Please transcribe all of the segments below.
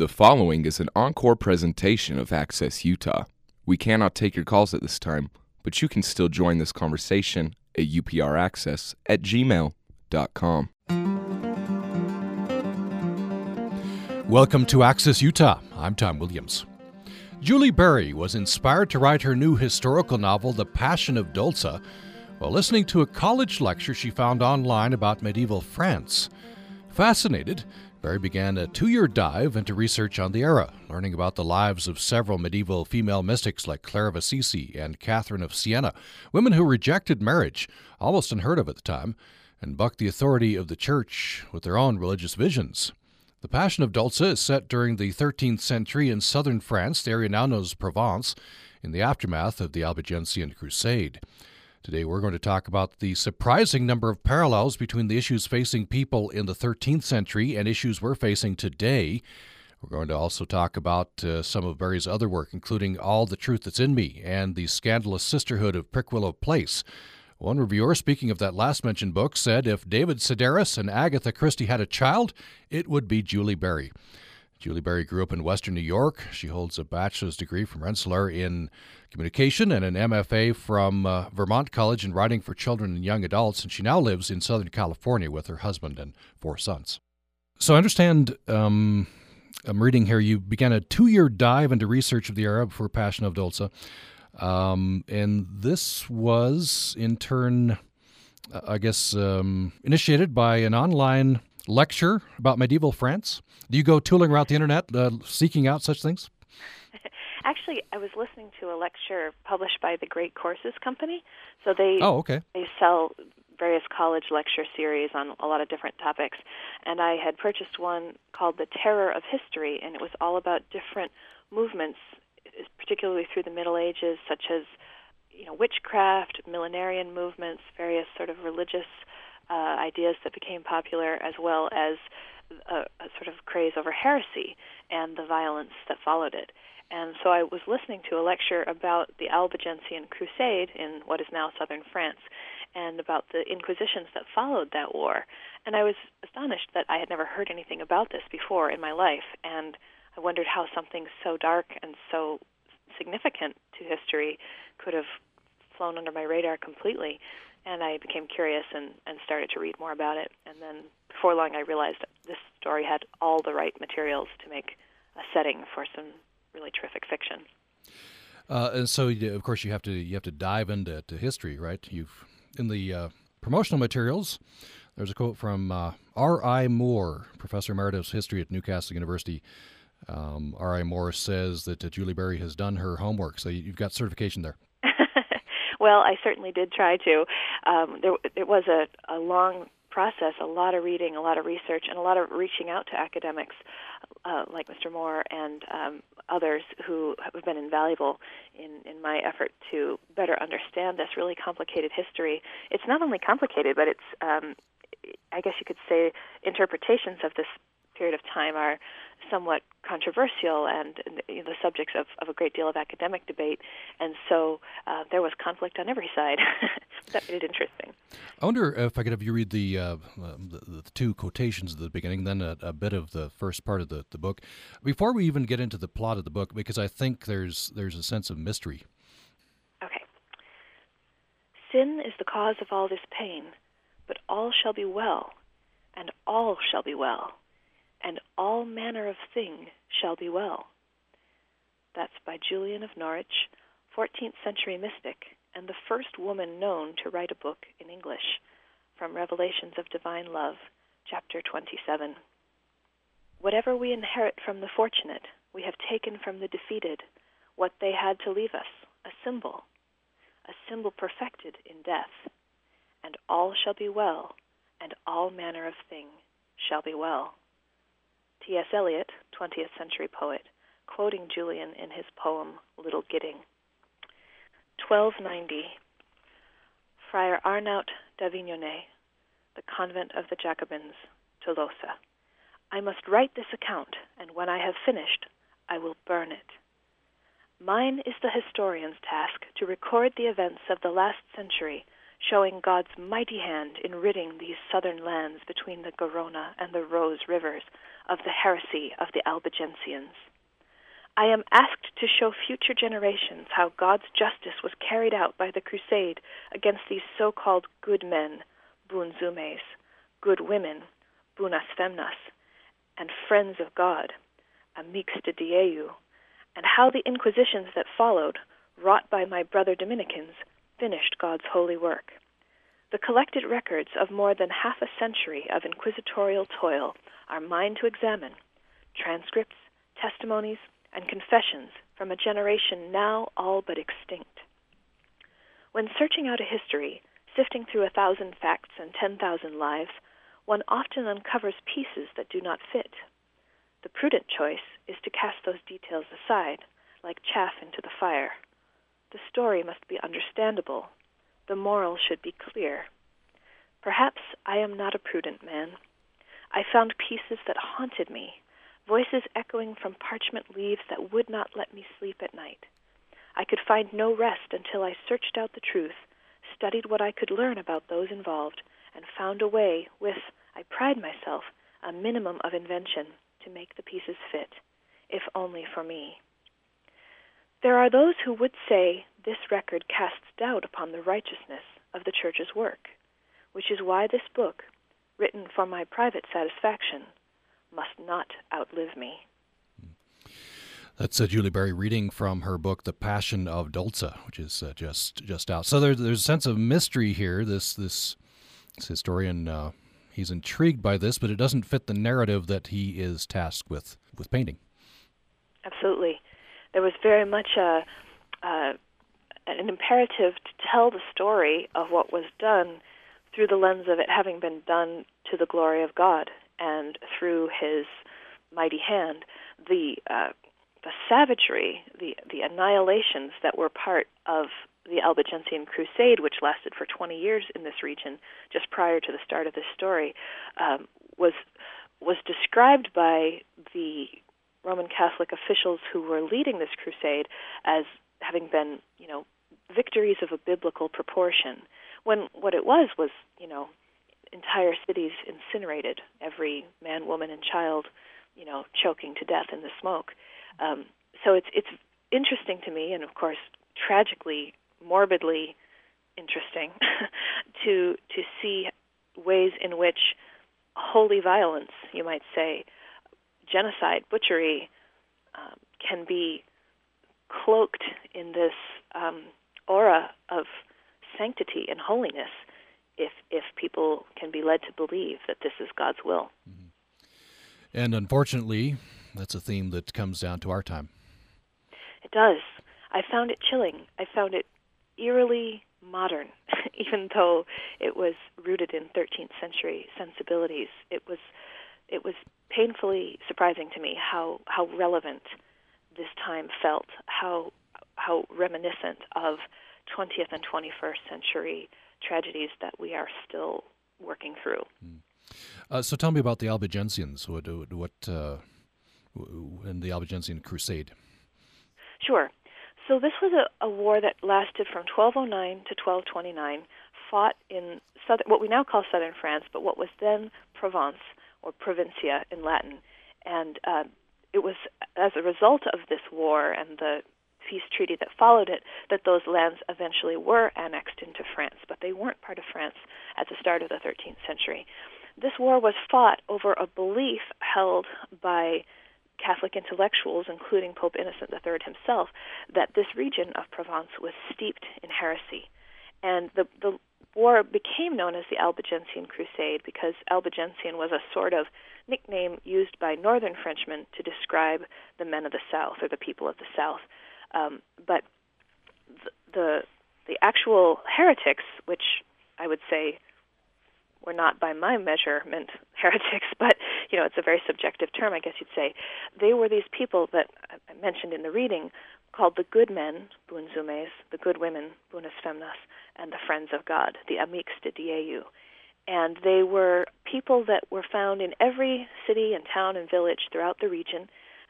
The following is an encore presentation of Access Utah. We cannot take your calls at this time, but you can still join this conversation at upraccess at gmail.com. Welcome to Access Utah. I'm Tom Williams. Julie Berry was inspired to write her new historical novel, The Passion of Dolssa, while listening to a college lecture she found online about medieval France. Fascinated, Berry began a two year dive into research on the era, learning about the lives of several medieval female mystics like Clare of Assisi and Catherine of Siena, women who rejected marriage, almost unheard of at the time, and bucked the authority of the church with their own religious visions. The Passion of Dolssa is set during the 13th century in southern France, the area now known as Provence, in the aftermath of the Albigensian Crusade. Today, we're going to talk about the surprising number of parallels between the issues facing people in the 13th century and issues we're facing today. We're going to also talk about uh, some of Berry's other work, including All the Truth That's in Me and The Scandalous Sisterhood of Prickwillow Place. One reviewer, speaking of that last mentioned book, said if David Sedaris and Agatha Christie had a child, it would be Julie Berry. Julie Berry grew up in Western New York. She holds a bachelor's degree from Rensselaer in communication and an MFA from uh, Vermont College in writing for children and young adults, and she now lives in Southern California with her husband and four sons. So I understand, um, I'm reading here, you began a two year dive into research of the era for Passion of Dolssa. Um, and this was, in turn, I guess, um, initiated by an online lecture about medieval France? Do you go tooling around the internet uh, seeking out such things? Actually, I was listening to a lecture published by the Great Courses Company. So they oh okay they sell various college lecture series on a lot of different topics, and I had purchased one called The Terror of History, and it was all about different movements, particularly through the Middle Ages, such as you know witchcraft, millenarian movements, various sort of religious uh, ideas that became popular, as well as a, a sort of craze over heresy and the violence that followed it. And so I was listening to a lecture about the Albigensian Crusade in what is now southern France and about the inquisitions that followed that war. And I was astonished that I had never heard anything about this before in my life. And I wondered how something so dark and so significant to history could have flown under my radar completely and I became curious and, and started to read more about it. And then before long, I realized this story had all the right materials to make a setting for some really terrific fiction. Uh, and so, of course, you have to you have to dive into history, right? You've in the uh, promotional materials. There's a quote from uh, R.I. Moore, professor emeritus of history at Newcastle University. Um, R.I. Moore says that uh, Julie Berry has done her homework, so you've got certification there. Well, I certainly did try to. Um, there, it was a, a long process, a lot of reading, a lot of research, and a lot of reaching out to academics uh, like Mr. Moore and um, others who have been invaluable in, in my effort to better understand this really complicated history. It's not only complicated, but it's, um, I guess you could say, interpretations of this period of time are somewhat controversial and you know, the subjects of, of a great deal of academic debate. And so uh, there was conflict on every side. that made it interesting. I wonder if I could have you read the, uh, the, the, two quotations at the beginning, then a, a, bit of the first part of the, the book. Before we even get into the plot of the book, because I think there's, there's a sense of mystery. Okay. Sin is the cause of all this pain, but all shall be well, and all shall be well and all manner of thing shall be well. That's by Julian of Norwich, 14th century mystic, and the first woman known to write a book in English, from Revelations of Divine Love, chapter 27. Whatever we inherit from the fortunate, we have taken from the defeated, what they had to leave us, a symbol, a symbol perfected in death. And all shall be well, and all manner of thing shall be well. T.S. Eliot, 20th century poet, quoting Julian in his poem Little Gidding. 1290. Friar Arnaut d'Avignonnet, The Convent of the Jacobins, Tolosa. I must write this account, and when I have finished, I will burn it. Mine is the historian's task to record the events of the last century, showing God's mighty hand in ridding these southern lands between the Garona and the Rose rivers of the heresy of the Albigensians. I am asked to show future generations how God's justice was carried out by the crusade against these so called good men, bons omes, good women, bonas femnas, and friends of God, amics de Dieu, and how the inquisitions that followed, wrought by my brother Dominicans, finished God's holy work. The collected records of more than half a century of inquisitorial toil are mine to examine transcripts, testimonies, and confessions from a generation now all but extinct. When searching out a history, sifting through a thousand facts and ten thousand lives, one often uncovers pieces that do not fit. The prudent choice is to cast those details aside, like chaff into the fire. The story must be understandable. The moral should be clear. Perhaps I am not a prudent man. I found pieces that haunted me, voices echoing from parchment leaves that would not let me sleep at night. I could find no rest until I searched out the truth, studied what I could learn about those involved, and found a way, with, I pride myself, a minimum of invention, to make the pieces fit, if only for me. There are those who would say this record casts doubt upon the righteousness of the Church's work, which is why this book, written for my private satisfaction, must not outlive me. That's uh, Julie Berry reading from her book, "The Passion of Dolssa," which is uh, just just out. So there, there's a sense of mystery here. This this, this historian uh, he's intrigued by this, but it doesn't fit the narrative that he is tasked with with painting. Absolutely, there was very much a, a an imperative to tell the story of what was done through the lens of it having been done to the glory of God and through His mighty hand. The uh, the savagery, the the annihilations that were part of the Albigensian Crusade, which lasted for 20 years in this region, just prior to the start of this story, um, was was described by the Roman Catholic officials who were leading this crusade as having been, you know, victories of a biblical proportion. When what it was was, you know, entire cities incinerated, every man, woman, and child, you know, choking to death in the smoke. Um, so it's it's interesting to me, and of course, tragically, morbidly interesting to to see ways in which holy violence, you might say, genocide, butchery, um, can be cloaked in this um, aura of sanctity and holiness if if people can be led to believe that this is God's will. Mm-hmm. And unfortunately, that's a theme that comes down to our time. It does. I found it chilling. I found it eerily modern, even though it was rooted in 13th century sensibilities. It was it was painfully surprising to me how how relevant this time felt, how how reminiscent of 20th and 21st century tragedies that we are still working through. Mm. Uh, so tell me about the Albigensians. What, what uh, in the Albigensian Crusade? Sure. So this was a, a war that lasted from 1209 to 1229, fought in southern, what we now call southern France, but what was then Provence or Provincia in Latin. And uh, it was as a result of this war and the peace treaty that followed it that those lands eventually were annexed into France, but they weren't part of France at the start of the 13th century. This war was fought over a belief held by Catholic intellectuals, including Pope Innocent III himself, that this region of Provence was steeped in heresy. And the, the war became known as the Albigensian Crusade because Albigensian was a sort of nickname used by northern Frenchmen to describe the men of the South or the people of the South. Um, but the, the actual heretics, which I would say were not by my measurement heretics, but you know it's a very subjective term, I guess you'd say. They were these people that I mentioned in the reading called the good men, bons omes, the good women, bonas femnas, and the friends of God, the amics de Dieu. And they were people that were found in every city and town and village throughout the region.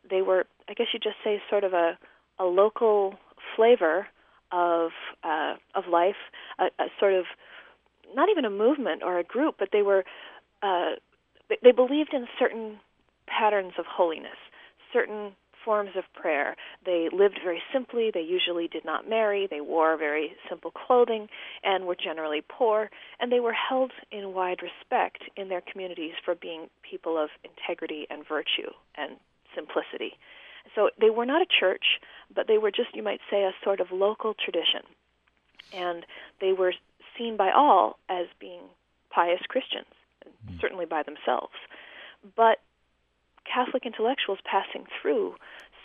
They were, I guess you'd just say, sort of a, a local flavor of uh, of life, a, a sort of not even a movement or a group, but they were uh, they believed in certain patterns of holiness, certain forms of prayer. They lived very simply. They usually did not marry. They wore very simple clothing and were generally poor. And they were held in wide respect in their communities for being people of integrity and virtue and simplicity. So they were not a church, but they were just, you might say, a sort of local tradition. And they were seen by all as being pious Christians, mm. certainly by themselves. But Catholic intellectuals passing through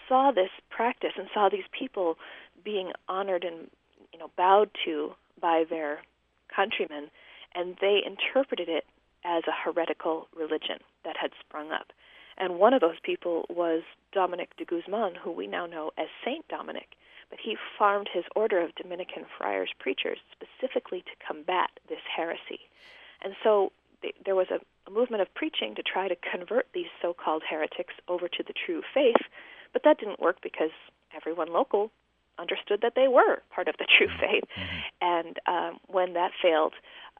saw this practice and saw these people being honored and you know bowed to by their countrymen, and they interpreted it as a heretical religion that had sprung up. And one of those people was Dominic de Guzman, who we now know as Saint Dominic. But he formed his order of Dominican friars preachers specifically to combat this heresy. And so there was a, a movement of preaching to try to convert these so called heretics over to the true faith, but that didn't work because everyone local understood that they were part of the true mm-hmm. faith. Mm-hmm. And um, when that failed,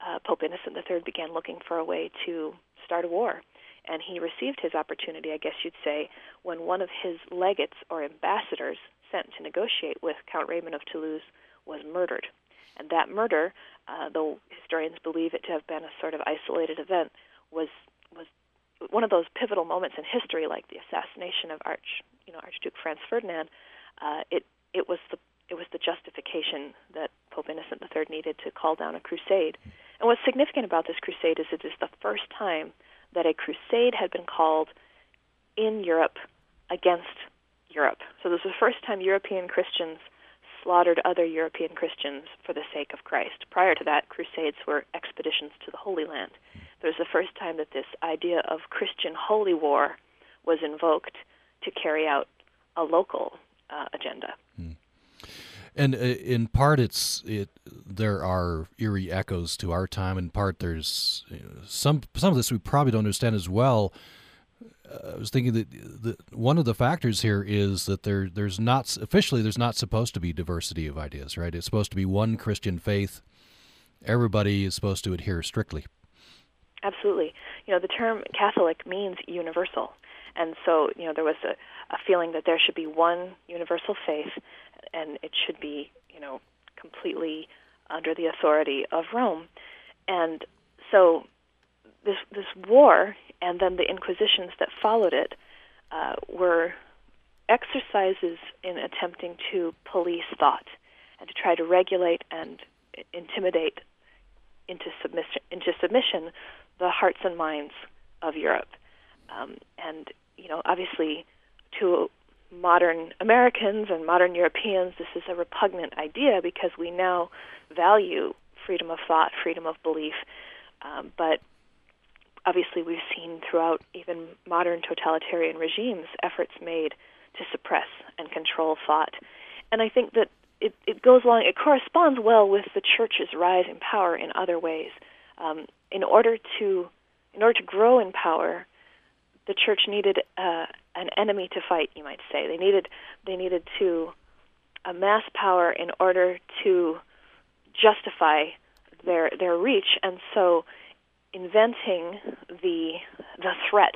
uh, Pope Innocent III began looking for a way to start a war. And he received his opportunity, I guess you'd say, when one of his legates or ambassadors sent to negotiate with Count Raymond of Toulouse was murdered. And that murder, uh, though historians believe it to have been a sort of isolated event, was was one of those pivotal moments in history, like the assassination of Arch, you know, Archduke Franz Ferdinand. Uh, it it was the it was the justification that Pope Innocent III needed to call down a crusade. And what's significant about this crusade is it is the first time that a crusade had been called in Europe against Europe. So this was the first time European Christians slaughtered other European Christians for the sake of Christ. Prior to that, crusades were expeditions to the Holy Land. It was the first time that this idea of Christian holy war was invoked to carry out a local uh, agenda. Hmm. And uh, in part, it's it. There are eerie echoes to our time. In part, there's you know, some some of this we probably don't understand as well. I was thinking that the, one of the factors here is that there there's not officially there's not supposed to be diversity of ideas, right? It's supposed to be one Christian faith. Everybody is supposed to adhere strictly. Absolutely. You know, the term Catholic means universal. And so, you know, there was a, a feeling that there should be one universal faith and it should be, you know, completely under the authority of Rome. And so this this war and then the inquisitions that followed it uh, were exercises in attempting to police thought and to try to regulate and intimidate into submission into submission the hearts and minds of Europe. Um, and you know, obviously, to modern Americans and modern Europeans, this is a repugnant idea because we now value freedom of thought, freedom of belief, um, but obviously we've seen throughout even modern totalitarian regimes efforts made to suppress and control thought. And I think that it, it goes along, it corresponds well with the church's rise in power in other ways. Um, in order to in order to grow in power, the church needed uh, an enemy to fight. You might say they needed they needed to amass power in order to justify their their reach, and so inventing the the threat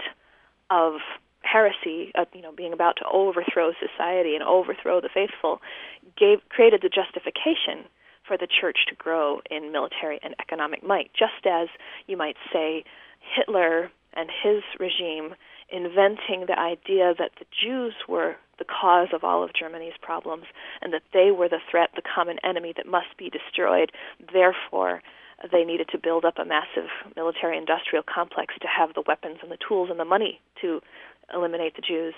of heresy, uh, you know, being about to overthrow society and overthrow the faithful, gave created the justification for the church to grow in military and economic might, just as you might say Hitler and his regime inventing the idea that the Jews were the cause of all of Germany's problems and that they were the threat, the common enemy that must be destroyed. Therefore, they needed to build up a massive military industrial complex to have the weapons and the tools and the money to eliminate the Jews.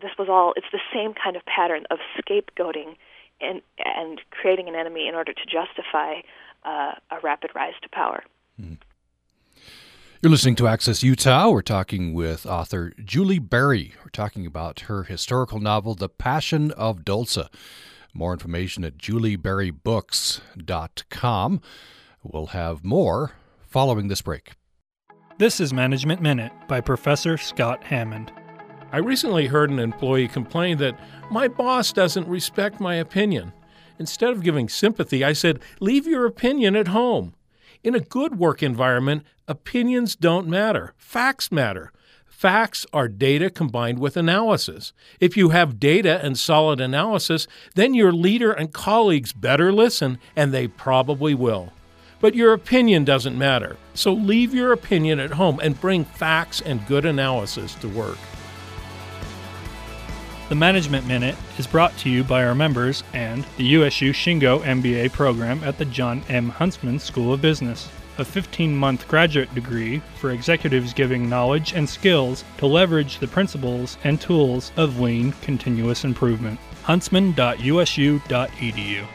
This was all, it's the same kind of pattern of scapegoating and, and creating an enemy in order to justify uh, a rapid rise to power. Mm. You're listening to Access Utah. We're talking with author Julie Berry. We're talking about her historical novel, The Passion of Dolssa. More information at julieberrybooks.com. We'll have more following this break. This is Management Minute by Professor Scott Hammond. I recently heard an employee complain that my boss doesn't respect my opinion. Instead of giving sympathy, I said, Leave your opinion at home. In a good work environment, opinions don't matter, facts matter. Facts are data combined with analysis. If you have data and solid analysis, then your leader and colleagues better listen, and they probably will. But your opinion doesn't matter, so leave your opinion at home and bring facts and good analysis to work. The Management Minute is brought to you by our members and the USU Shingo MBA program at the Jon M. Huntsman School of Business, a 15 month graduate degree for executives giving knowledge and skills to leverage the principles and tools of lean continuous improvement. huntsman.usu.edu.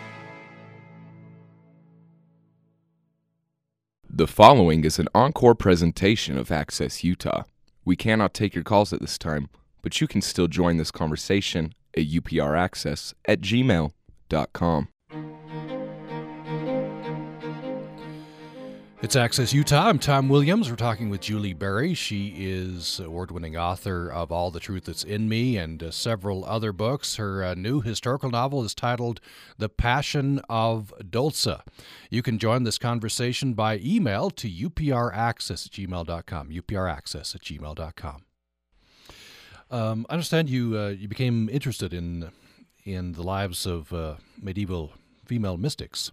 The following is an encore presentation of Access Utah. We cannot take your calls at this time, but you can still join this conversation at upraccess at gmail.com. It's Access Utah. I'm Tom Williams. We're talking with Julie Berry. She is award-winning author of All the Truth That's in Me and uh, several other books. Her uh, new historical novel is titled The Passion of Dolssa. You can join this conversation by email to upraccess at gmail.com, upraccess at gmail.com. Um, I understand you uh, you became interested in in the lives of uh, medieval female mystics.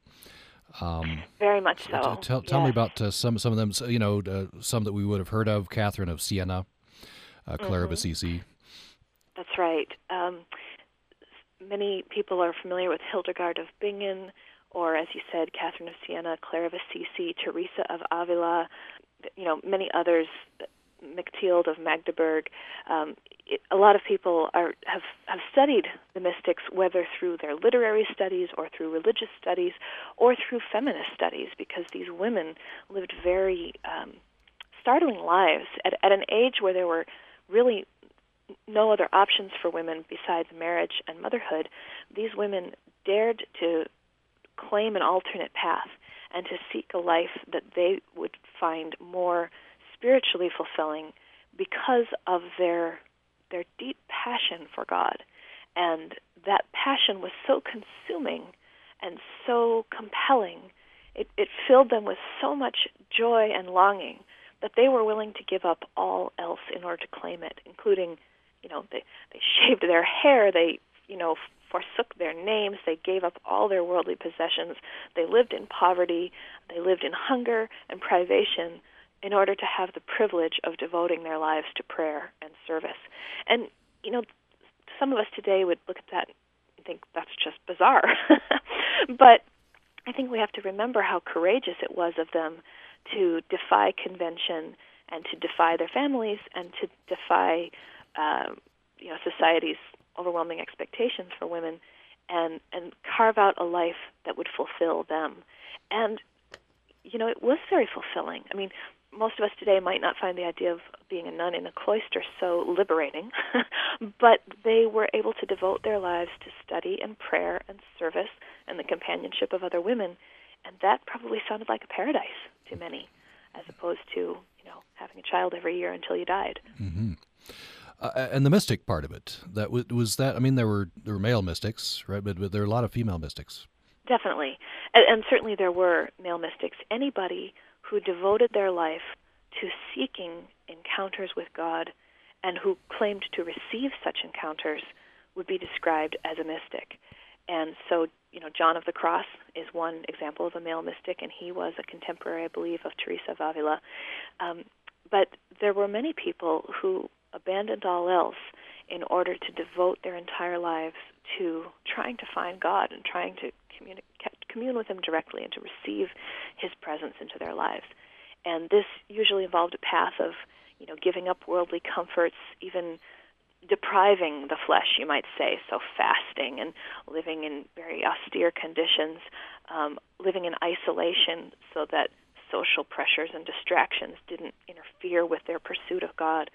Um, Very much so. T- tell, tell me about uh, some some of them. You know, uh, some that we would have heard of: Catherine of Siena, uh, mm-hmm. of Assisi. That's right. Um, many people are familiar with Hildegard of Bingen, or as you said, Catherine of Siena, Clare of Assisi, Teresa of Avila. You know, many others. Mechtilde of Magdeburg. Um, it, a lot of people are have have studied the mystics, whether through their literary studies or through religious studies or through feminist studies, because these women lived very um, startling lives at, at an age where there were really no other options for women besides marriage and motherhood. These women dared to claim an alternate path and to seek a life that they would find more spiritually fulfilling because of their their deep passion for God. And that passion was so consuming and so compelling. It, it filled them with so much joy and longing that they were willing to give up all else in order to claim it, including, you know, they, they shaved their hair, they, you know, forsook their names, they gave up all their worldly possessions, they lived in poverty, they lived in hunger and privation in order to have the privilege of devoting their lives to prayer and service. And, you know, some of us today would look at that and think that's just bizarre. but I think we have to remember how courageous it was of them to defy convention and to defy their families and to defy, uh, you know, society's overwhelming expectations for women and and carve out a life that would fulfill them. And you know, it was very fulfilling. I mean, most of us today might not find the idea of being a nun in a cloister so liberating, but they were able to devote their lives to study and prayer and service and the companionship of other women, and that probably sounded like a paradise to many, as opposed to you know having a child every year until you died. Mm-hmm. Uh, and the mystic part of it that was, was that I mean there were there were male mystics right but, but there are a lot of female mystics definitely and, and certainly there were male mystics anybody who devoted their life to seeking encounters with God and who claimed to receive such encounters would be described as a mystic. And so, you know, John of the Cross is one example of a male mystic, and he was a contemporary, I believe, of Teresa of Avila. Um, but there were many people who abandoned all else in order to devote their entire lives to trying to find God and trying to communi- commune with Him directly and to receive His presence into their lives. And this usually involved a path of, you know, giving up worldly comforts, even depriving the flesh, you might say, so fasting and living in very austere conditions, um, living in isolation so that social pressures and distractions didn't interfere with their pursuit of God.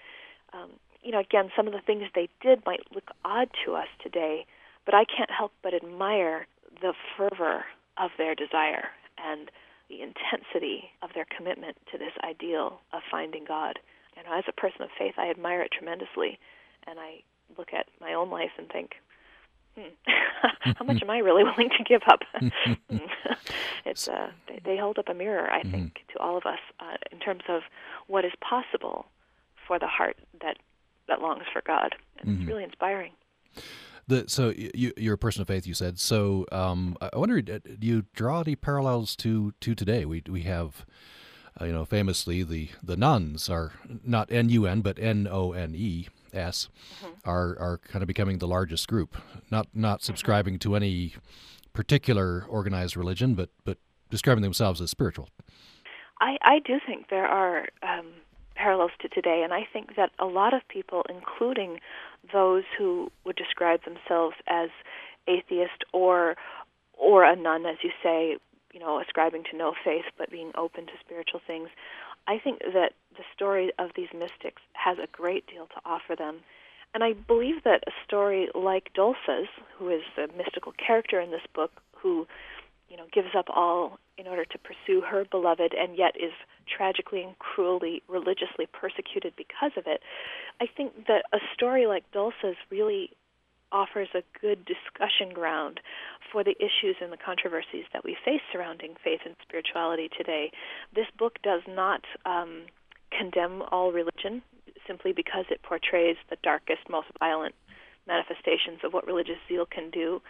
Um, you know, again, some of the things they did might look odd to us today, but I can't help but admire the fervor of their desire and the intensity of their commitment to this ideal of finding God. And as a person of faith, I admire it tremendously, and I look at my own life and think, hmm, how much am I really willing to give up? it's uh, they, they hold up a mirror, I mm-hmm. think, to all of us uh, in terms of what is possible for the heart that that longs for God. And Mm-hmm. It's really inspiring. The, so you, you're a person of faith, you said. So um, I wonder, uh, do you draw any parallels to to today? We we have, uh, you know, famously the the nones are not N U N but N O N E S are are kind of becoming the largest group. Not not subscribing to any particular organized religion, but but describing themselves as spiritual. I, I do think there are um, parallels to today, and I think that a lot of people, including those who would describe themselves as atheist or or a none, as you say, you know, ascribing to no faith but being open to spiritual things, I think that the story of these mystics has a great deal to offer them. And I believe that a story like Dolssa's, who is the mystical character in this book, who you know, gives up all in order to pursue her beloved and yet is tragically and cruelly religiously persecuted because of it. I think that a story like Dolssa's really offers a good discussion ground for the issues and the controversies that we face surrounding faith and spirituality today. This book does not um, condemn all religion simply because it portrays the darkest, most violent manifestations of what religious zeal can do.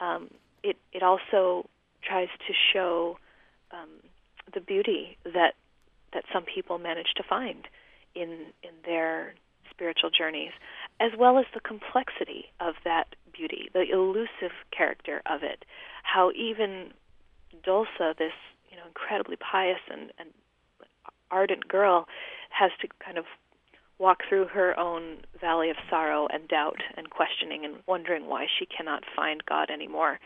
Um, it it also tries to show um, the beauty that that some people manage to find in in their spiritual journeys, as well as the complexity of that beauty, the elusive character of it. How even Dolssa, this you know incredibly pious and, and ardent girl, has to kind of walk through her own valley of sorrow and doubt and questioning and wondering why she cannot find God anymore.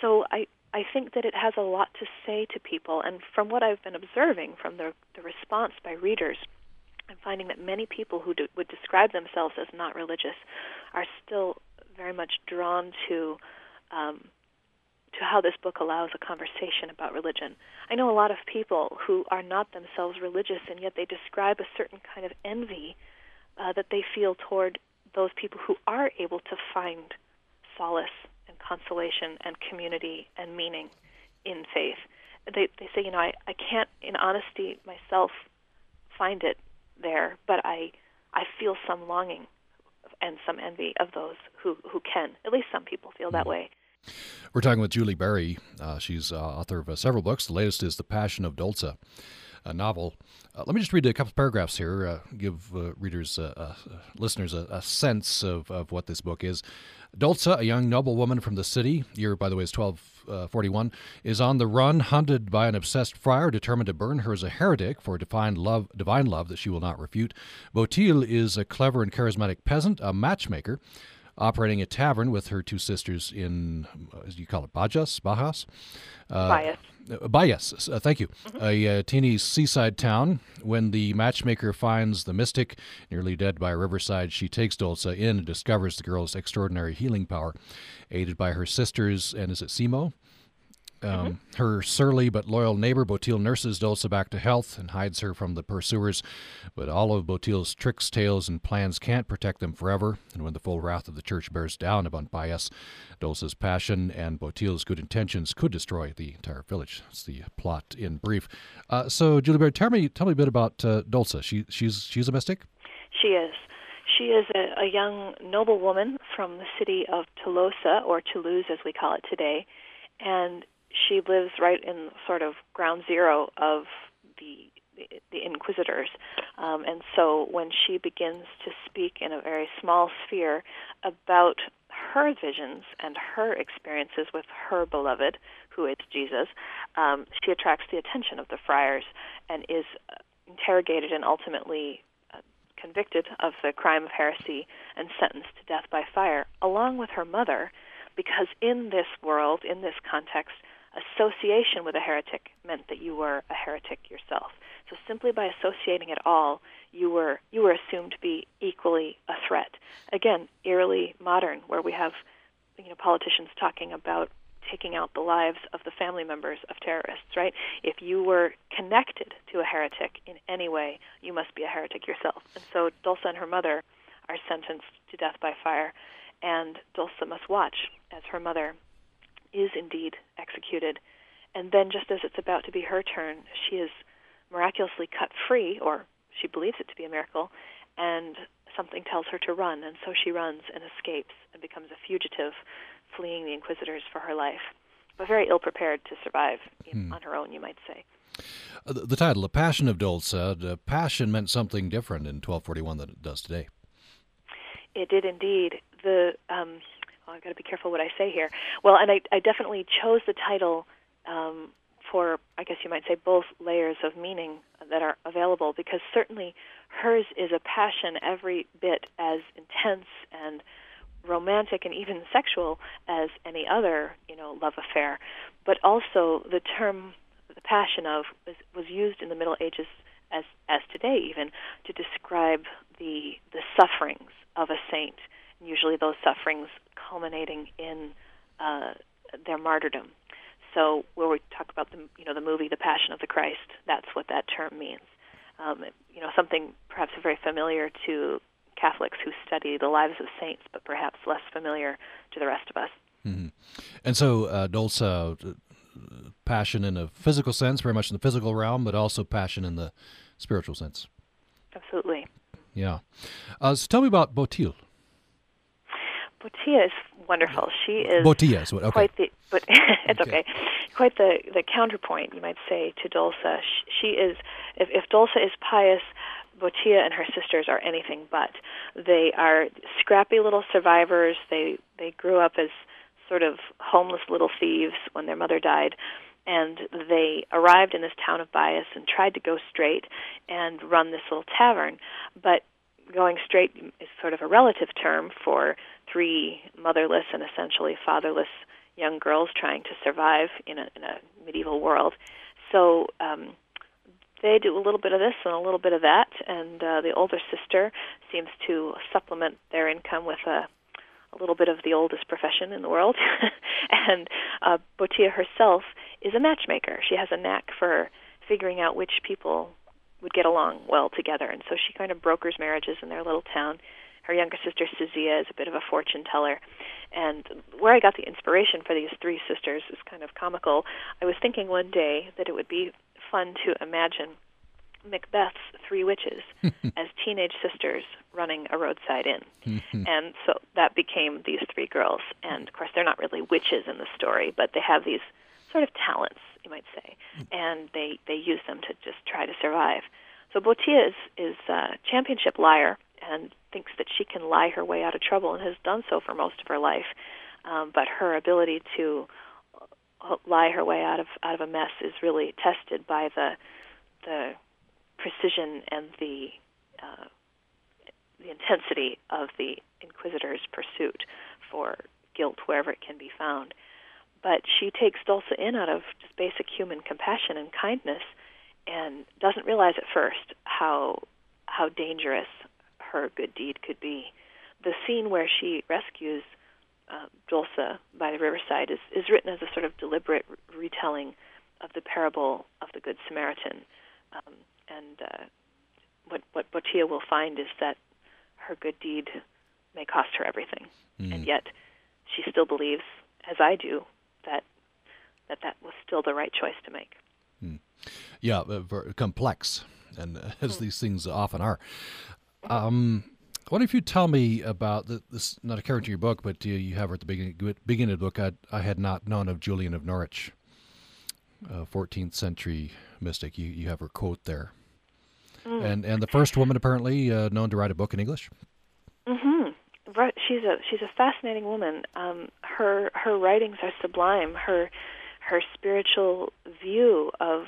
So I I think that it has a lot to say to people, and from what I've been observing from the the response by readers, I'm finding that many people who do, would describe themselves as not religious are still very much drawn to um, to how this book allows a conversation about religion. I know a lot of people who are not themselves religious, and yet they describe a certain kind of envy uh, that they feel toward those people who are able to find solace consolation and community and meaning in faith. They they say, you know, I, I can't in honesty myself find it there, but I I feel some longing and some envy of those who who can. At least some people feel that way. We're talking with Julie Berry. Uh, she's uh, author of uh, several books. The latest is The Passion of Dolssa, a novel. Uh, let me just read a couple paragraphs here, uh, give uh, readers, listeners, a, a, sense of, of what this book is. Dolssa, a young noblewoman from the city, year, by the way, is 1241, is on the run, hunted by an obsessed friar determined to burn her as a heretic for divine love, divine love that she will not refute. Botille is a clever and charismatic peasant, a matchmaker operating a tavern with her two sisters in, as you call it, Bajas, Bajas, uh, Bias. Bias, uh, thank you. Mm-hmm. A uh, teeny seaside town. When the matchmaker finds the mystic nearly dead by a riverside, she takes Dolssa in and discovers the girl's extraordinary healing power. Aided by her sisters, and is it Simo? Um, mm-hmm. Her surly but loyal neighbor Botille nurses Dolssa back to health and hides her from the pursuers. But all of Botille's tricks, tales, and plans can't protect them forever. And when the full wrath of the church bears down upon Bias, Dolssa's passion and Botille's good intentions could destroy the entire village. That's the plot in brief. Uh, so, Julie Berry, tell me, tell me a bit about uh, Dolssa. She, she's, she's a mystic. She is. She is a, a young noblewoman from the city of Tolosa, or Toulouse as we call it today, and she lives right in sort of ground zero of the the, inquisitors, um, and so when she begins to speak in a very small sphere about her visions and her experiences with her beloved, who is Jesus, um, she attracts the attention of the friars and is interrogated and ultimately uh, convicted of the crime of heresy and sentenced to death by fire, along with her mother, because in this world, in this context, association with a heretic meant that you were a heretic yourself. So simply by associating at all, you were you were assumed to be equally a threat. Again, eerily modern, where we have you know politicians talking about taking out the lives of the family members of terrorists, right? If you were connected to a heretic in any way, you must be a heretic yourself. And so Dolssa and her mother are sentenced to death by fire, and Dolssa must watch as her mother is indeed executed. And then, just as it's about to be her turn, she is miraculously cut free, or she believes it to be a miracle, and something tells her to run, and so she runs and escapes and becomes a fugitive, fleeing the inquisitors for her life, but very ill prepared to survive hmm. on her own, you might say. Uh, the, the, title, The Passion of Dolssa, the passion meant something different in 1241 than it does today. It did indeed. The um, well, I've got to be careful what I say here. Well, and I, I definitely chose the title um, for, I guess you might say, both layers of meaning that are available, because certainly hers is a passion every bit as intense and romantic and even sexual as any other, you know, love affair. But also the term, the passion of, was, was used in the Middle Ages as as today even to describe the the sufferings of a saint, and usually those sufferings culminating in uh, their martyrdom. So, where we talk about the you know the movie The Passion of the Christ, that's what that term means. Um, you know, something perhaps very familiar to Catholics who study the lives of saints, but perhaps less familiar to the rest of us. Mm-hmm. And so, uh, Dolssa, uh, passion in a physical sense, very much in the physical realm, but also passion in the spiritual sense. Absolutely. Yeah. Uh, so, tell me about Botille. Botille is wonderful. She is Botille is what, okay. quite the but it's okay. okay. Quite the the counterpoint, you might say, to Dolssa. She is if, if Dolssa is pious, Botille and her sisters are anything but. They are scrappy little survivors. They they grew up as sort of homeless little thieves when their mother died, and they arrived in this town of Bias and tried to go straight and run this little tavern, but going straight is sort of a relative term for three motherless and essentially fatherless young girls trying to survive in a, in a medieval world. So um, they do a little bit of this and a little bit of that, and uh, the older sister seems to supplement their income with a, a little bit of the oldest profession in the world. and uh, Botille herself is a matchmaker. She has a knack for figuring out which people would get along well together, and so she kind of brokers marriages in their little town. Her younger sister Sizia is a bit of a fortune teller, and where I got the inspiration for these three sisters is kind of comical. I was thinking one day that it would be fun to imagine Macbeth's three witches as teenage sisters running a roadside inn. And so that became these three girls. And of course, they're not really witches in the story, but they have these sort of talents, you might say, and they, they use them to just try to survive. So Botille is, is a championship liar and thinks that she can lie her way out of trouble and has done so for most of her life. Um, but her ability to uh, lie her way out of out of a mess is really tested by the the precision and the uh, the intensity of the inquisitor's pursuit for guilt wherever it can be found. But she takes Dolssa in out of just basic human compassion and kindness, and doesn't realize at first how how dangerous her good deed could be. The scene where she rescues uh, Dolssa by the riverside is, is written as a sort of deliberate retelling of the parable of the Good Samaritan. Um, and uh, what, what Botille will find is that her good deed may cost her everything. Mm. And yet she still believes, as I do, that that, that was still the right choice to make. Mm. Yeah, uh, complex, and uh, as mm. these things often are. Um, I wonder if you tell me about the, this, not a character in your book, but you, you have her at the beginning, beginning of the book. I, I had not known of Julian of Norwich, a 14th century mystic. You, you have her quote there. Mm. And and the first woman apparently uh, known to write a book in English. Mm-hmm. She's a she's a fascinating woman. Um, her her writings are sublime. Her her spiritual view of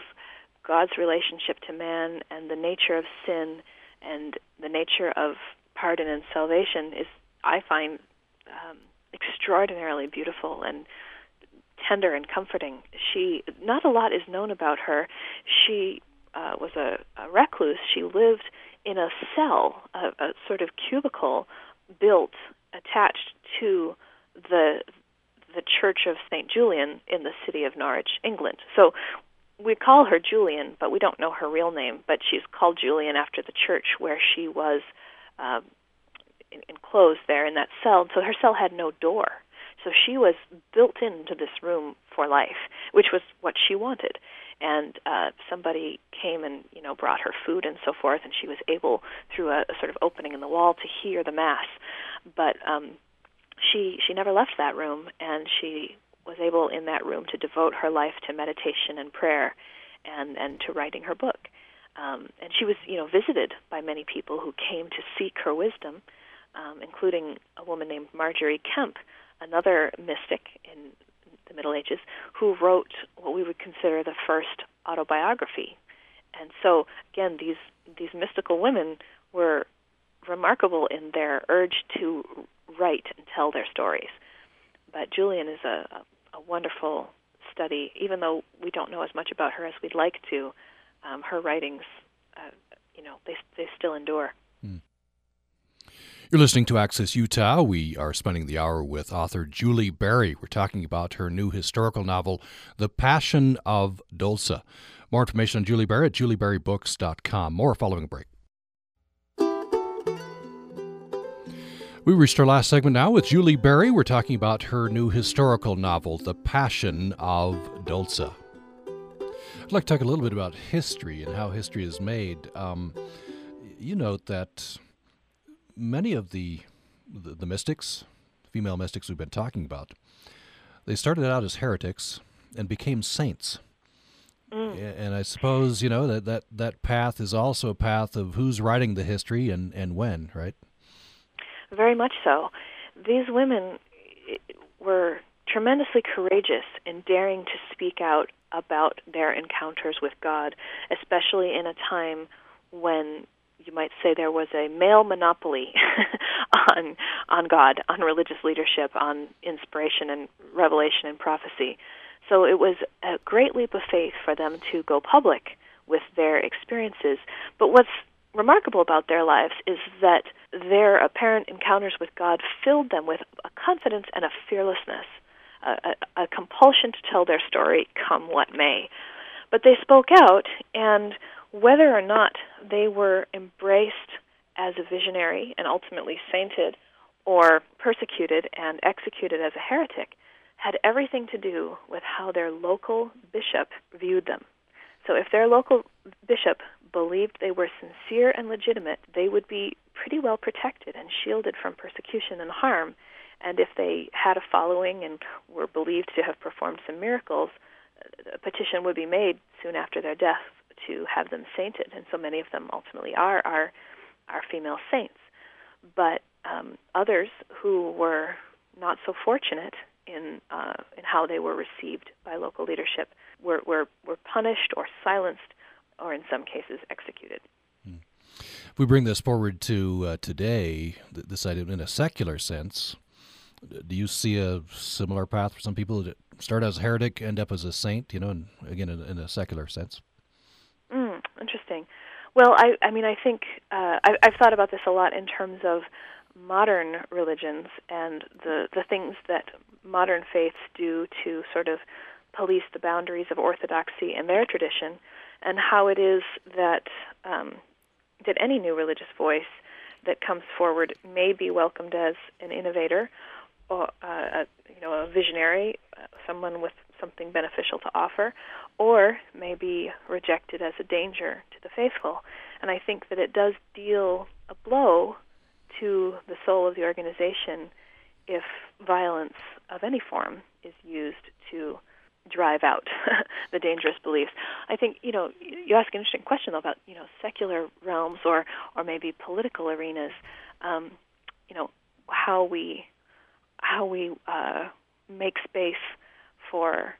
God's relationship to man and the nature of sin and the nature of pardon and salvation is, I find, um, extraordinarily beautiful and tender and comforting. She, not a lot is known about her. She uh, was a, a recluse. She lived in a cell, a, a sort of cubicle built attached to the the Church of St. Julian in the city of Norwich, England. So we call her Julian, but we don't know her real name. But she's called Julian after the church where she was uh, enclosed there in that cell. So her cell had no door. So she was built into this room for life, which was what she wanted. And uh, somebody came and you know brought her food and so forth, and she was able through a, a sort of opening in the wall to hear the mass. But um, she she never left that room, and she was able in that room to devote her life to meditation and prayer, and and to writing her book. Um, and she was, you know, visited by many people who came to seek her wisdom, um, including a woman named Margery Kempe, another mystic in the Middle Ages, who wrote what we would consider the first autobiography. And so, again, these these mystical women were remarkable in their urge to write and tell their stories. But Julian is a, a, wonderful study, even though we don't know as much about her as we'd like to um, her writings, uh, you know, they they still endure. You're listening to Access Utah. We are spending the hour with author Julie Berry. We're talking about her new historical novel, The Passion of Dolssa. More information on Julie Berry at julieberrybooks.com. More following a break. We reached our last segment now with Julie Berry. We're talking about her new historical novel, The Passion of Dolssa. I'd like to talk a little bit about history and how history is made. Um, you note that many of the, the, the mystics, female mystics we've been talking about, they started out as heretics and became saints. Mm. And I suppose you know that, that that path is also a path of who's writing the history and, and when, right? Very much so. These women were tremendously courageous in daring to speak out about their encounters with God, especially in a time when you might say there was a male monopoly on on God, on religious leadership, on inspiration and revelation and prophecy. So it was a great leap of faith for them to go public with their experiences. But what's remarkable about their lives is that their apparent encounters with God filled them with a confidence and a fearlessness a, a, a compulsion to tell their story, come what may. But they spoke out, and whether or not they were embraced as a visionary and ultimately sainted, or persecuted and executed as a heretic, had everything to do with how their local bishop viewed them. So if their local bishop believed they were sincere and legitimate, they would be pretty well protected and shielded from persecution and harm and if they had a following and were believed to have performed some miracles, a petition would be made soon after their death to have them sainted, and so many of them ultimately are are, are female saints. But um, others who were not so fortunate in uh, in how they were received by local leadership were were, were punished or silenced, or in some cases executed. Hmm. If we bring this forward to uh, today, this idea in a secular sense, do you see a similar path for some people that start as a heretic, end up as a saint? You know, and again in, in a secular sense. Mm, interesting. Well, I, I mean, I think uh, I, I've thought about this a lot in terms of modern religions and the the things that modern faiths do to sort of police the boundaries of orthodoxy and their tradition, and how it is that um, that any new religious voice that comes forward may be welcomed as an innovator or, uh, a, you know, a visionary, uh, someone with something beneficial to offer, or may be rejected as a danger to the faithful. And I think that it does deal a blow to the soul of the organization if violence of any form is used to drive out the dangerous beliefs. I think you know you ask an interesting question though about you know secular realms or or maybe political arenas. Um, you know how we how we uh, make space for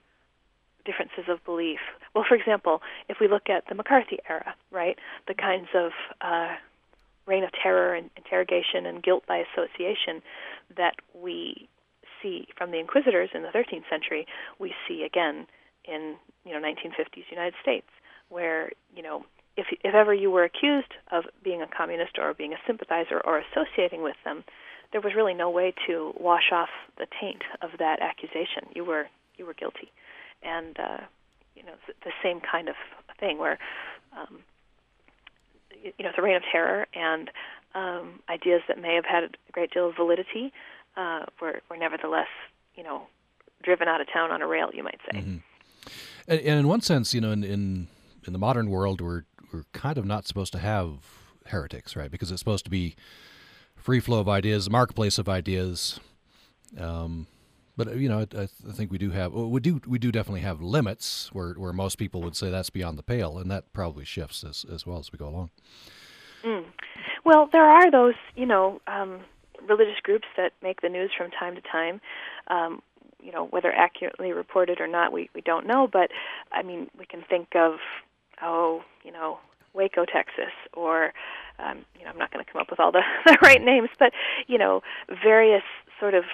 differences of belief. Well, for example, if we look at the McCarthy era, right, the kinds of uh, reign of terror and interrogation and guilt by association that we see from the inquisitors in the 13th century, we see again in you know 1950s United States, where you know if if ever you were accused of being a communist or being a sympathizer or associating with them, there was really no way to wash off the taint of that accusation. You were you were guilty, and uh, you know the same kind of thing where um, you know the reign of terror and um, ideas that may have had a great deal of validity uh, were were nevertheless you know, driven out of town on a rail, you might say. Mm-hmm. And, and, in one sense, you know, in, in in the modern world, we're we're kind of not supposed to have heretics, right? Because it's supposed to be free flow of ideas, marketplace of ideas. Um, but you know, I, I, think we do have we do we do definitely have limits where where most people would say that's beyond the pale, and that probably shifts as as well as we go along. Mm. Well, there are those you know um, religious groups that make the news from time to time. Um, you know whether accurately reported or not, we we don't know. But I mean, we can think of oh, you know, Waco, Texas, or um, you know, I'm not going to come up with all the, the right names, but you know, various sort of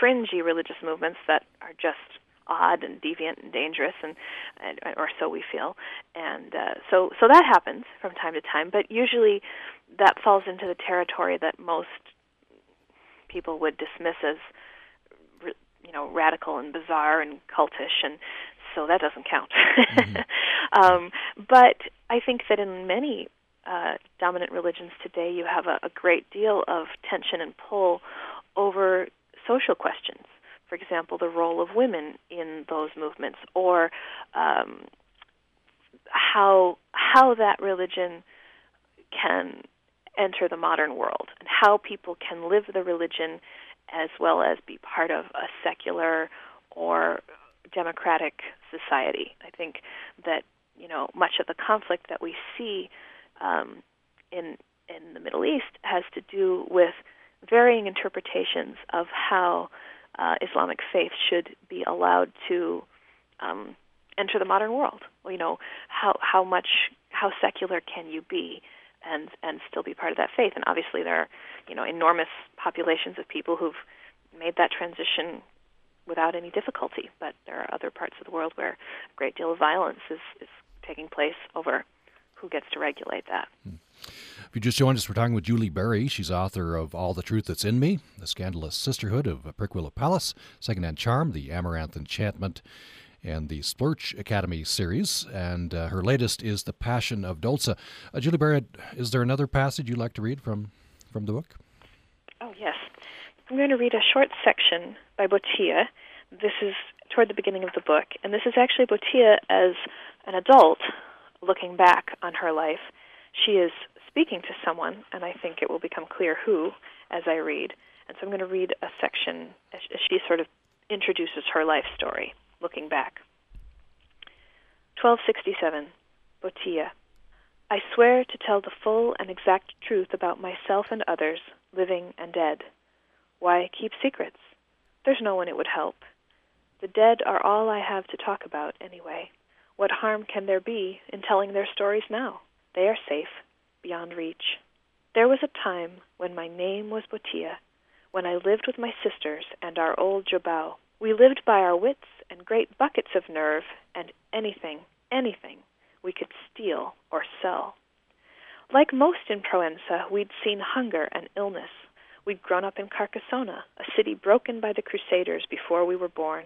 fringy religious movements that are just odd and deviant and dangerous, and, and or so we feel. And uh, so, so that happens from time to time, but usually that falls into the territory that most people would dismiss as you know radical and bizarre and cultish and so that doesn't count mm-hmm. um, but i think that in many uh, dominant religions today you have a, a great deal of tension and pull over social questions. For example, the role of women in those movements, or um, how how that religion can enter the modern world, and how people can live the religion as well as be part of a secular or democratic society. I think that you know much of the conflict that we see um, in in the Middle East has to do with varying interpretations of how uh, Islamic faith should be allowed to um, enter the modern world. You know, how how much how secular can you be and and still be part of that faith? And obviously, there are you know enormous populations of people who've made that transition without any difficulty. But there are other parts of the world where a great deal of violence is is taking place over who gets to regulate that. Hmm. If you just joined us, we're talking with Julie Berry. She's author of All the Truth That's in Me, The Scandalous Sisterhood of Prickwillow Palace, Secondhand Charm, The Amaranth Enchantment, and the Splurch Academy series. And uh, her latest is The Passion of Dolssa. Uh, Julie Berry, is there another passage you'd like to read from, from the book? Oh, yes. I'm going to read a short section by Botille. This is toward the beginning of the book, and this is actually Botille as an adult looking back on her life. She is speaking to someone, and I think it will become clear who as I read. And so I'm going to read a section as she sort of introduces her life story, looking back. 1267, Botille. I swear to tell the full and exact truth about myself and others, living and dead. Why keep secrets? There's no one it would help. The dead are all I have to talk about, anyway. What harm can there be in telling their stories now? They are safe, beyond reach. There was a time when my name was Botille, when I lived with my sisters and our old Jobao. We lived by our wits and great buckets of nerve and anything, anything we could steal or sell. Like most in Proenza, we'd seen hunger and illness. We'd grown up in Carcassona, a city broken by the Crusaders before we were born.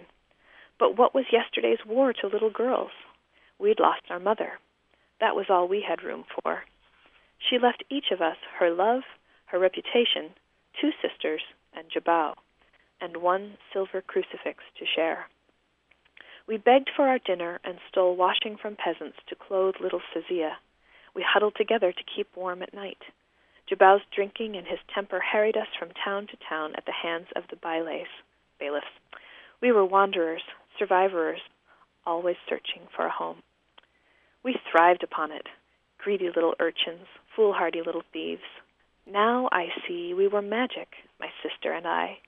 But what was yesterday's war to little girls? We'd lost our mother. That was all we had room for. She left each of us her love, her reputation, two sisters, and Jabao, and one silver crucifix to share. We begged for our dinner and stole washing from peasants to clothe little Sazia. We huddled together to keep warm at night. Jabao's drinking and his temper harried us from town to town at the hands of the bailes, bailiffs. We were wanderers, survivors, always searching for a home. We thrived upon it, greedy little urchins, foolhardy little thieves. Now I see we were magic, my sister and I.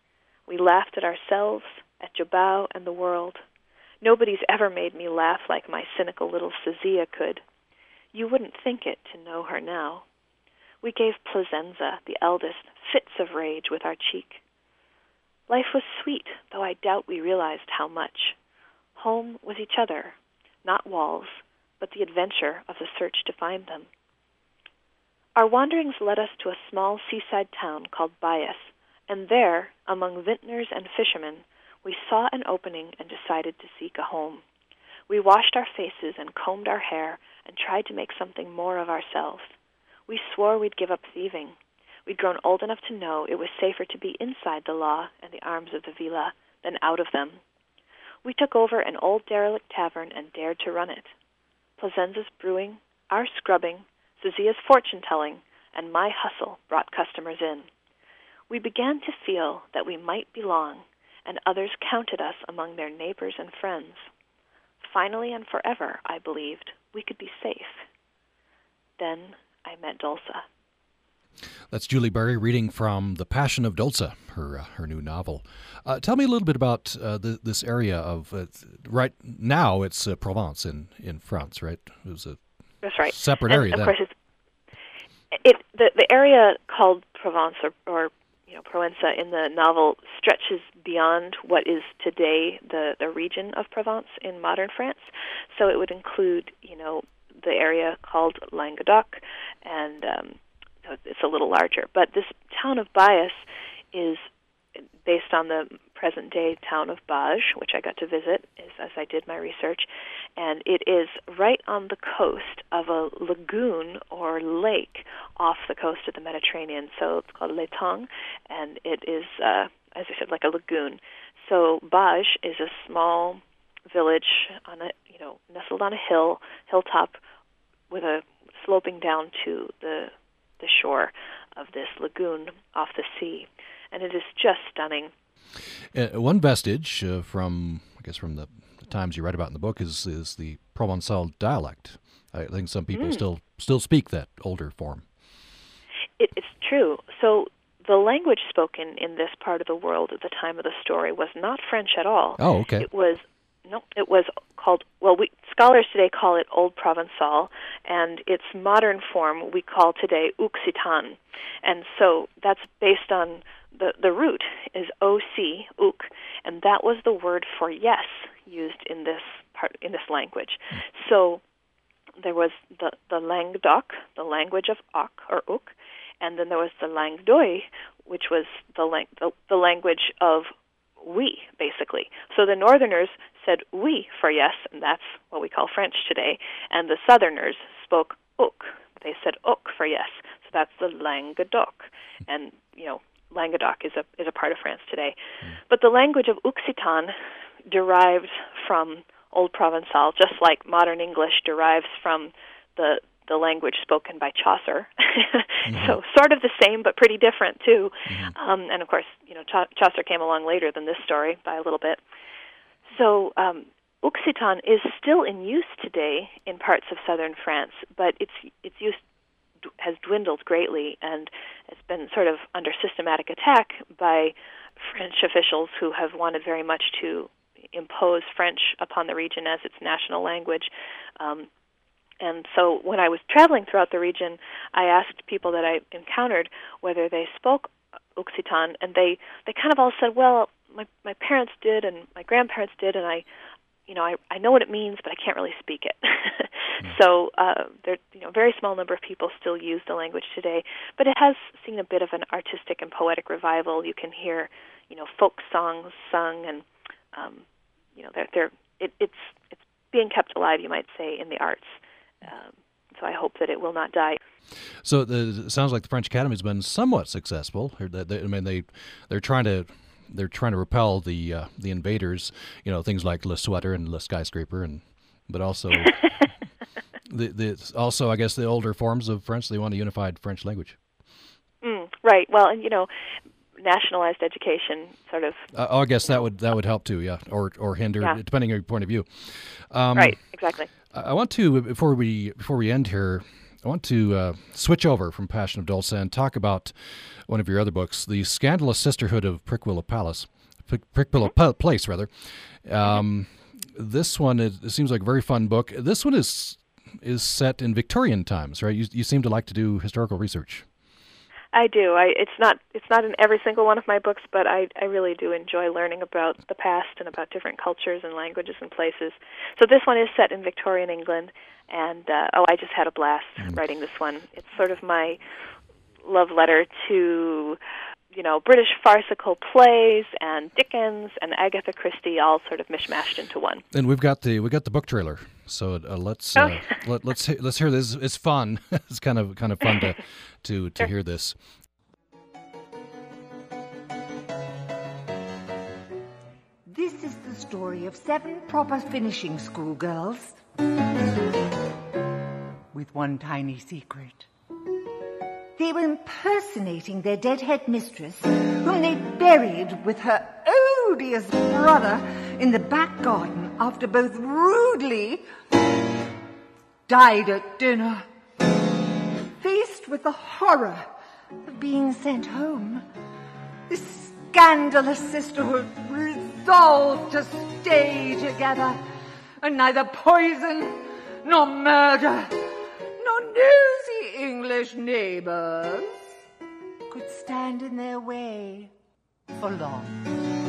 We laughed at ourselves, at Jobao and the world. Nobody's ever made me laugh like my cynical little Sazia could. You wouldn't think it to know her now. We gave Plazensa, the eldest, fits of rage with our cheek. Life was sweet, though I doubt we realized how much. Home was each other, not walls, but the adventure of the search to find them. Our wanderings led us to a small seaside town called Bias, and there, among vintners and fishermen, we saw an opening and decided to seek a home. We washed our faces and combed our hair and tried to make something more of ourselves. We swore we'd give up thieving. We'd grown old enough to know it was safer to be inside the law and the arms of the villa than out of them. We took over an old derelict tavern and dared to run it. Plazensa's brewing, our scrubbing, Zizia's fortune telling, and my hustle brought customers in. We began to feel that we might belong, and others counted us among their neighbors and friends. Finally and forever, I believed, we could be safe. Then I met Dolssa. That's Julie Berry reading from The Passion of Dolssa, her uh, her new novel. Uh, tell me a little bit about uh, the, this area of uh, right now. It's uh, Provence in, in France, right? It was a That's right. separate And area of then. course, it the the area called Provence or, or you know Provenza in the novel stretches beyond what is today the the region of Provence in modern France. So it would include you know the area called Languedoc, and um, so it's a little larger. But this town of Bias is based on the present day town of Bage, which I got to visit as, as I did my research, and it is right on the coast of a lagoon or lake off the coast of the Mediterranean. So it's called Letang, and it is, uh, as I said, like a lagoon. So Bage is a small village on a, you know, nestled on a hill, hilltop, with a sloping down to the the shore of this lagoon off the sea, and it is just stunning. Uh, one vestige uh, from, I guess, from the, times you write about in the book is is the Provençal dialect. I think some people Mm. still still speak that older form. It, it's true. So the language spoken in this part of the world at the time of the story was not French at all. Oh, okay. It was no, it was called well, we scholars today call it Old Provençal, and its modern form we call today Occitan, and so that's based on the the root is oc ook, and that was the word for yes used in this part in this language. So there was the the Languedoc, the language of Oc or Ook, and then there was the Languedoc, which was the, lang- the the language of we, basically. So the Northerners said oui for yes, and that's what we call French today, and the Southerners spoke ook. They said ook for yes, so that's the Languedoc, and you know Languedoc is a is a part of France today. Hmm. But the language of Occitan derived from Old Provençal, just like modern English derives from the the language spoken by Chaucer. Mm-hmm. So sort of the same, but pretty different too. Mm-hmm. Um, and of course, you know, Cha- Chaucer came along later than this story by a little bit. So um, Occitan is still in use today in parts of southern France, but its its use has dwindled greatly and it's been sort of under systematic attack by French officials who have wanted very much to impose French upon the region as its national language. Um, and so when I was traveling throughout the region, I asked people that I encountered whether they spoke Occitan, and they they kind of all said, "Well, my my parents did, and my grandparents did, and I, you know, I I know what it means, but I can't really speak it." So uh, there, you know, a very small number of people still use the language today, but it has seen a bit of an artistic and poetic revival. You can hear, you know, folk songs sung, and um, you know, they're they're it, it's it's being kept alive, you might say, in the arts. Um, so I hope that it will not die. So the, it sounds like the French Academy has been somewhat successful. They- I mean, they they're trying to they're trying to repel the uh, the invaders. You know, things like Le Sweater and Le Skyscraper, and but also the the also I guess the older forms of French. They want a unified French language. Mm, right. Well, and you know, nationalized education sort of. Uh, oh, I guess that would that would help too. Yeah, or or hinder Yeah. depending on your point of view. Um, right. Exactly. I I want to before we before we end here. I want to uh, switch over from Passion of Dolssa and talk about one of your other books, The Scandalous Sisterhood of Prickwillow Palace, Prick, Prickwillow Pa- Place, rather. Um, this one is, it seems like a very fun book. This one is is set in Victorian times, right? You, you seem to like to do historical research. I do. I it's not it's not in every single one of my books, but I I really do enjoy learning about the past and about different cultures and languages and places. So this one is set in Victorian England, and uh, oh, I just had a blast writing this one. It's sort of my love letter to you know British farcical plays and Dickens and Agatha Christie all sort of mishmashed into one. And we've got the we got the book trailer, so uh, let's uh, let, let's let's hear this. It's fun. it's kind of kind of fun to to to hear this. This is the story of seven proper finishing school girls with one tiny secret. They were impersonating their dead mistress, whom they buried with her odious brother in the back garden after both rudely died at dinner. Faced with the horror of being sent home, this scandalous sisterhood resolved to stay together, and neither poison nor murder nor nosy English neighbors could stand in their way for long.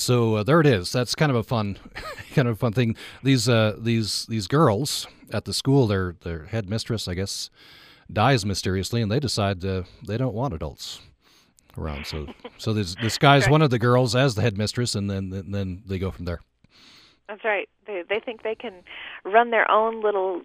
So uh, there it is. That's kind of a fun, kind of fun thing. These uh, these these girls at the school, their their headmistress, I guess, dies mysteriously, and they decide uh, they don't want adults around. So so this this guy's one of the girls as the headmistress, and then and then they go from there. That's right. They they think they can run their own little,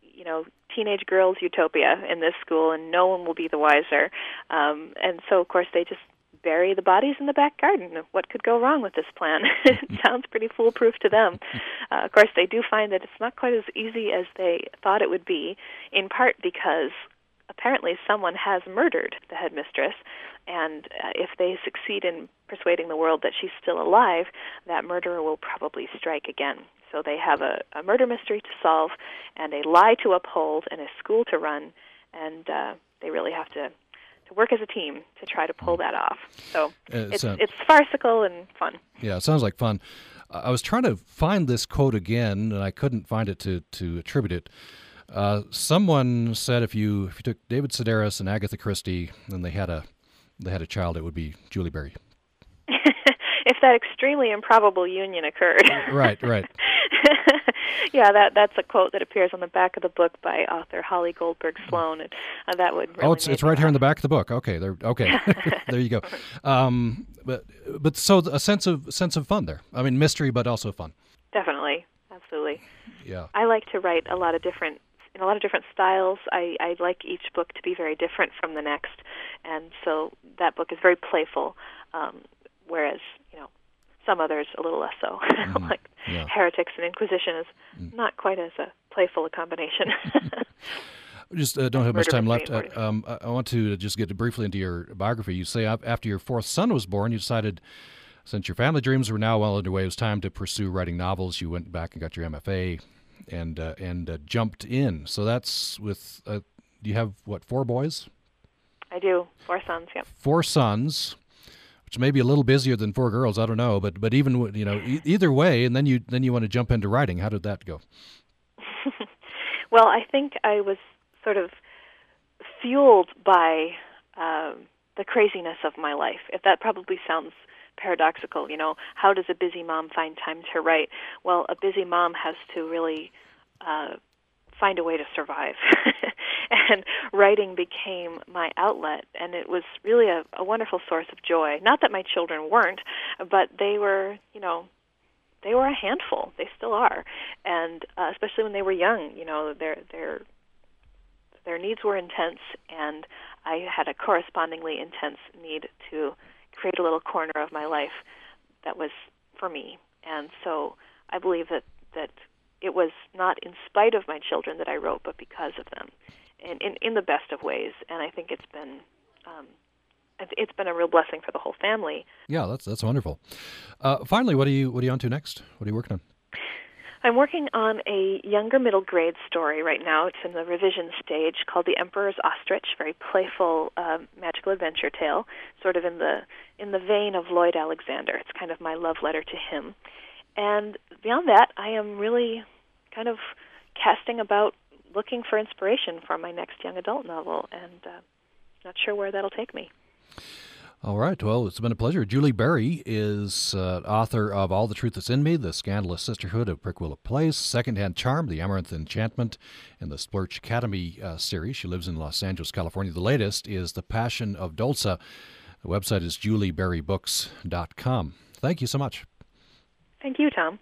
you know, teenage girls' utopia in this school, and no one will be the wiser. Um, and so, of course, they just bury the bodies in the back garden. What could go wrong with this plan? it sounds pretty foolproof to them. Uh, of course, they do find that it's not quite as easy as they thought it would be, in part because apparently someone has murdered the headmistress, and uh, if they succeed in persuading the world that she's still alive, that murderer will probably strike again. So they have a, a murder mystery to solve, and a lie to uphold, and a school to run, and uh, they really have to to work as a team to try to pull that off. So it's uh, it's farcical and fun. Yeah, it sounds like fun. I was trying to find this quote again, and I couldn't find it to to attribute it. Uh, someone said if you if you took David Sedaris and Agatha Christie and they had a they had a child, it would be Julie Berry. if that extremely improbable union occurred. right, right. yeah, that that's a quote that appears on the back of the book by author Holly Goldberg Sloan, and uh, that would. Really oh, it's it's right here in the back of the book. Okay, there. Okay, there you go. Um, but but so a sense of sense of fun there. I mean, mystery, but also fun. Definitely, absolutely. Yeah. I like to write a lot of different in a lot of different styles. I, I like each book to be very different from the next, and so that book is very playful. Um, whereas you know some others a little less so, mm-hmm. like yeah. Heretics and Inquisition is mm. not quite as a playful a combination. Just uh, don't have much time left. Uh, um, I want to just get briefly into your biography. You say after your fourth son was born, you decided, since your family dreams were now well underway, it was time to pursue writing novels. You went back and got your MFA, and uh, and uh, jumped in. So that's with. Uh, do you have what four boys? I do four sons. Yep. Four sons which may be a little busier than four girls. I don't know, but but even you know e- either way, and then you then you want to jump into writing. How did that go? well, I think I was sort of fueled by um, the craziness of my life. If that probably sounds paradoxical, you know, how does a busy mom find time to write? Well, a busy mom has to really uh, find a way to survive. and writing became my outlet and it was really a, a wonderful source of joy. Not that my children weren't but they were you know they were a handful. They still are. And uh, especially when they were young you know their their their needs were intense and i had a correspondingly intense need to create a little corner of my life that was for me. And so i believe that that it was not in spite of my children that I wrote, but because of them in, in, in the best of ways. And I think it's been um, it's been a real blessing for the whole family. Yeah, that's that's wonderful. Uh, finally, what are you what are you on to next? What are you working on? I'm working on a younger middle grade story right now. It's in the revision stage called The Emperor's Ostrich, very playful um, magical adventure tale, sort of in the in the vein of Lloyd Alexander. It's kind of my love letter to him. And beyond that, I am really kind of casting about looking for inspiration for my next young adult novel, and uh, not sure where that'll take me. All right. Well, it's been a pleasure. Julie Berry is uh, author of All the Truth That's in Me, The Scandalous Sisterhood of Prickwillow Place, Secondhand Charm, The Amaranth Enchantment, and the Splurch Academy uh, series. She lives in Los Angeles, California. The latest is The Passion of Dolssa. The website is julieberrybooks.com. Thank you so much. Thank you, Tom.